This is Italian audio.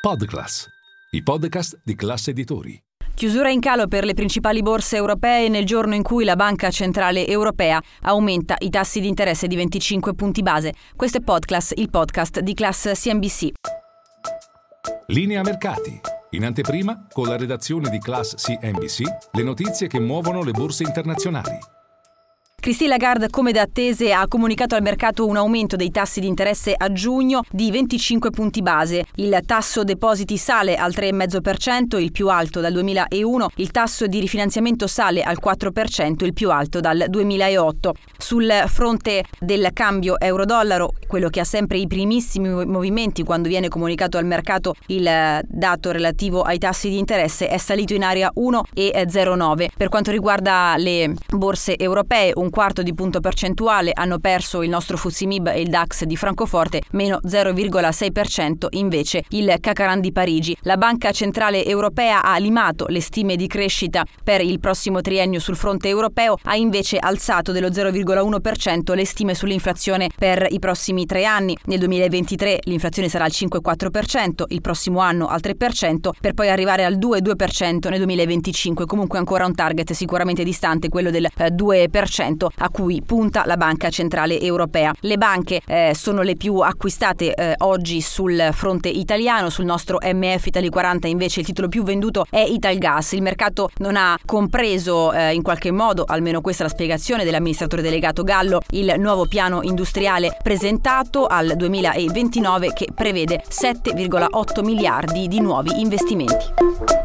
Podclass, i podcast di classe editori. Chiusura in calo per le principali borse europee nel giorno in cui la Banca Centrale Europea aumenta i tassi di interesse di 25 punti base. Questo è Podclass, il podcast di Class CNBC. Linea mercati. In anteprima, con la redazione di Class CNBC, le notizie che muovono le borse internazionali. Christine Lagarde, come da attese, ha comunicato al mercato un aumento dei tassi di interesse a giugno di 25 punti base. Il tasso depositi sale al 3,5%, il più alto dal 2001. Il tasso di rifinanziamento sale al 4%, il più alto dal 2008. Sul fronte del cambio euro-dollaro, quello che ha sempre i primissimi movimenti quando viene comunicato al mercato il dato relativo ai tassi di interesse, è salito in area 1,09. Per quanto riguarda le borse europee, un quarto di punto percentuale hanno perso il nostro Fusimib e il DAX di Francoforte, meno 0,6% invece il Cacaran di Parigi. La Banca Centrale Europea ha limato le stime di crescita per il prossimo triennio sul fronte europeo, ha invece alzato dello 0,1% le stime sull'inflazione per i prossimi tre anni. Nel 2023 l'inflazione sarà al 5,4%, il prossimo anno al 3%, per poi arrivare al 2,2% nel 2025. Comunque ancora un target sicuramente distante, quello del 2% investimento a cui punta la Banca Centrale Europea. Le banche eh, sono le più acquistate eh, oggi sul fronte italiano, sul nostro MF Italy 40 invece il titolo più venduto è Italgas. Il mercato non ha compreso eh, in qualche modo, almeno questa è la spiegazione dell'amministratore delegato Gallo, il nuovo piano industriale presentato al 2029 che prevede 7,8 miliardi di nuovi investimenti.